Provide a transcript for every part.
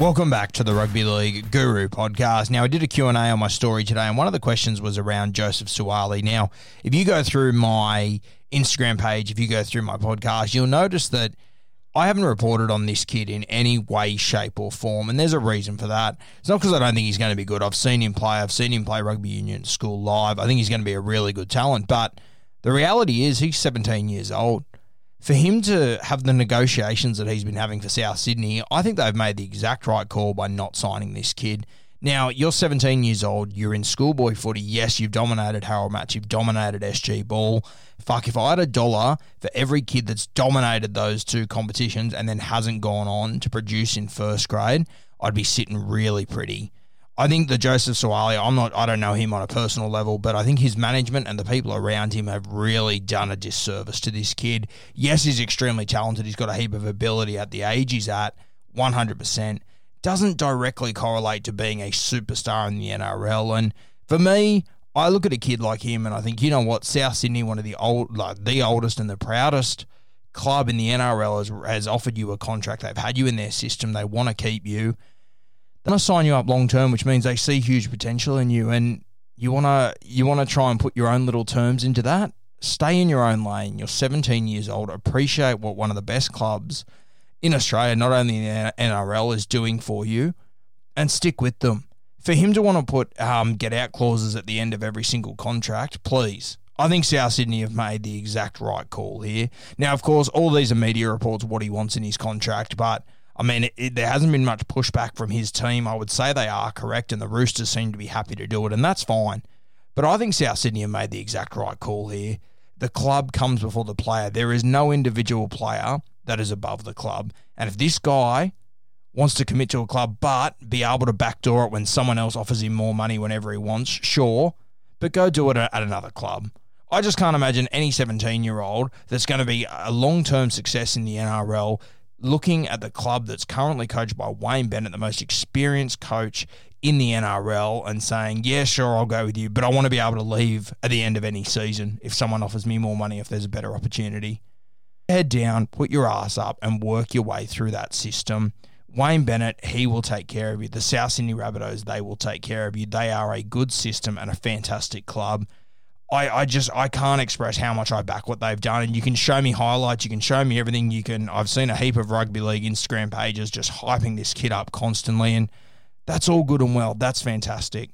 Welcome back to the Rugby League Guru podcast. Now, I did a Q&A on my story today, and one of the questions was around Joseph Suaalii. Now, if you go through my Instagram page, if you go through my podcast, you'll notice that I haven't reported on this kid in any way, shape, or form, and there's a reason for that. It's not because I don't think he's going to be good. I've seen him play. I've seen him play rugby union school live. I think he's going to be a really good talent, but the reality is he's 17 years old for him to have the negotiations that he's been having for South Sydney, I think they've made the exact right call by not signing this kid. Now, you're 17 years old, you're in schoolboy footy. Yes, you've dominated Harold Match, you've dominated SG Ball. Fuck, if I had a dollar for every kid that's dominated those two competitions and then hasn't gone on to produce in first grade, I'd be sitting really pretty. I think the Joseph Suaalii, I'm not, I don't know him on a personal level, but I think his management and the people around him have really done a disservice to this kid. Yes, he's extremely talented. He's got a heap of ability at the age he's at, 100%. Doesn't directly correlate to being a superstar in the NRL. And for me, I look at a kid like him and I think, you know what, South Sydney, one of the old, like the oldest and the proudest club in the NRL has, has offered you a contract. They've had you in their system. They want to keep you they want to sign you up long term, which means they see huge potential in you, and you wanna you wanna try and put your own little terms into that. Stay in your own lane. You're 17 years old. Appreciate what one of the best clubs in Australia, not only in the NRL, is doing for you, and stick with them. For him to want to put um, get out clauses at the end of every single contract, please. I think South Sydney have made the exact right call here. Now, of course, all these are media reports what he wants in his contract, but I mean, it, it, there hasn't been much pushback from his team. I would say they are correct, and the Roosters seem to be happy to do it, and that's fine. But I think South Sydney have made the exact right call here. The club comes before the player. There is no individual player that is above the club. And if this guy wants to commit to a club, but be able to backdoor it when someone else offers him more money whenever he wants, sure, but go do it at another club. I just can't imagine any 17 year old that's going to be a long term success in the NRL looking at the club that's currently coached by Wayne Bennett, the most experienced coach in the NRL, and saying, Yeah, sure, I'll go with you, but I want to be able to leave at the end of any season if someone offers me more money, if there's a better opportunity. Head down, put your ass up, and work your way through that system. Wayne Bennett, he will take care of you. The South Sydney Rabbitohs, they will take care of you. They are a good system and a fantastic club. I, I just I can't express how much I back what they've done. And you can show me highlights, you can show me everything. You can I've seen a heap of rugby league Instagram pages just hyping this kid up constantly, and that's all good and well. That's fantastic.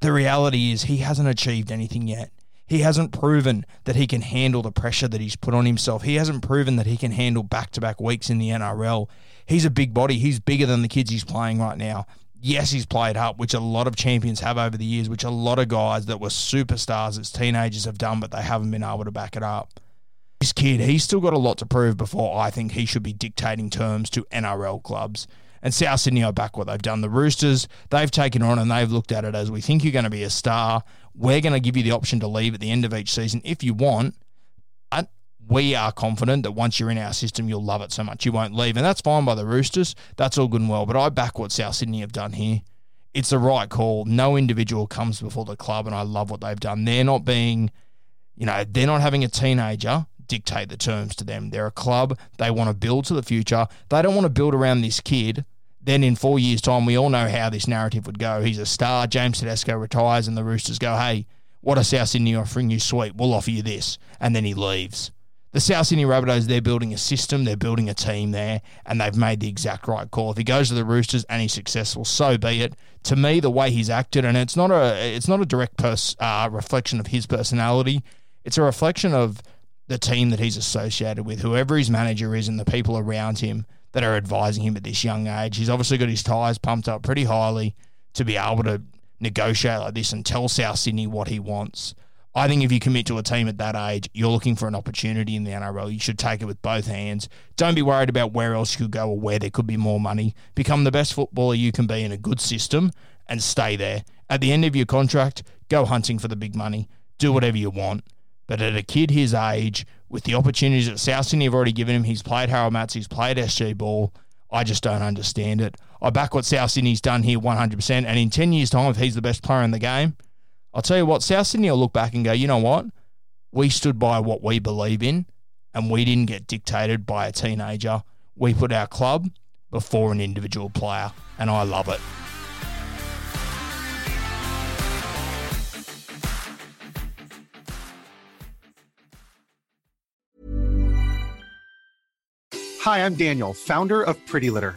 The reality is he hasn't achieved anything yet. He hasn't proven that he can handle the pressure that he's put on himself. He hasn't proven that he can handle back to back weeks in the NRL. He's a big body. He's bigger than the kids he's playing right now yes, he's played up, which a lot of champions have over the years, which a lot of guys that were superstars as teenagers have done, but they haven't been able to back it up. This kid, he's still got a lot to prove before I think he should be dictating terms to NRL clubs. And South Sydney are back what they've done. The Roosters, they've taken on and they've looked at it as we think you're going to be a star. We're going to give you the option to leave at the end of each season if you want. We are confident that once you're in our system, you'll love it so much you won't leave. And that's fine by the Roosters. That's all good and well. But I back what South Sydney have done here. It's the right call. No individual comes before the club, and I love what they've done. They're not being, you know, they're not having a teenager dictate the terms to them. They're a club. They want to build to the future. They don't want to build around this kid. Then in four years' time, we all know how this narrative would go. He's a star. James Tedesco retires, and the Roosters go, hey, what are South Sydney offering you? Sweet, we'll offer you this. And then he leaves. The South Sydney Rabbitohs, they're building a system, they're building a team there, and they've made the exact right call. If he goes to the Roosters and he's successful, so be it. To me, the way he's acted, and it's not a it's not a direct pers- uh, reflection of his personality. It's a reflection of the team that he's associated with, whoever his manager is, and the people around him that are advising him at this young age. He's obviously got his tyres pumped up pretty highly to be able to negotiate like this and tell South Sydney what he wants. I think if you commit to a team at that age, you're looking for an opportunity in the NRL. You should take it with both hands. Don't be worried about where else you could go or where there could be more money. Become the best footballer you can be in a good system and stay there. At the end of your contract, go hunting for the big money. Do whatever you want. But at a kid his age, with the opportunities that South Sydney have already given him, he's played Harold Matts, he's played SG Ball. I just don't understand it. I back what South Sydney's done here 100%. And in 10 years' time, if he's the best player in the game, I'll tell you what, South Sydney will look back and go, you know what? We stood by what we believe in and we didn't get dictated by a teenager. We put our club before an individual player, and I love it. Hi, I'm Daniel, founder of Pretty Litter.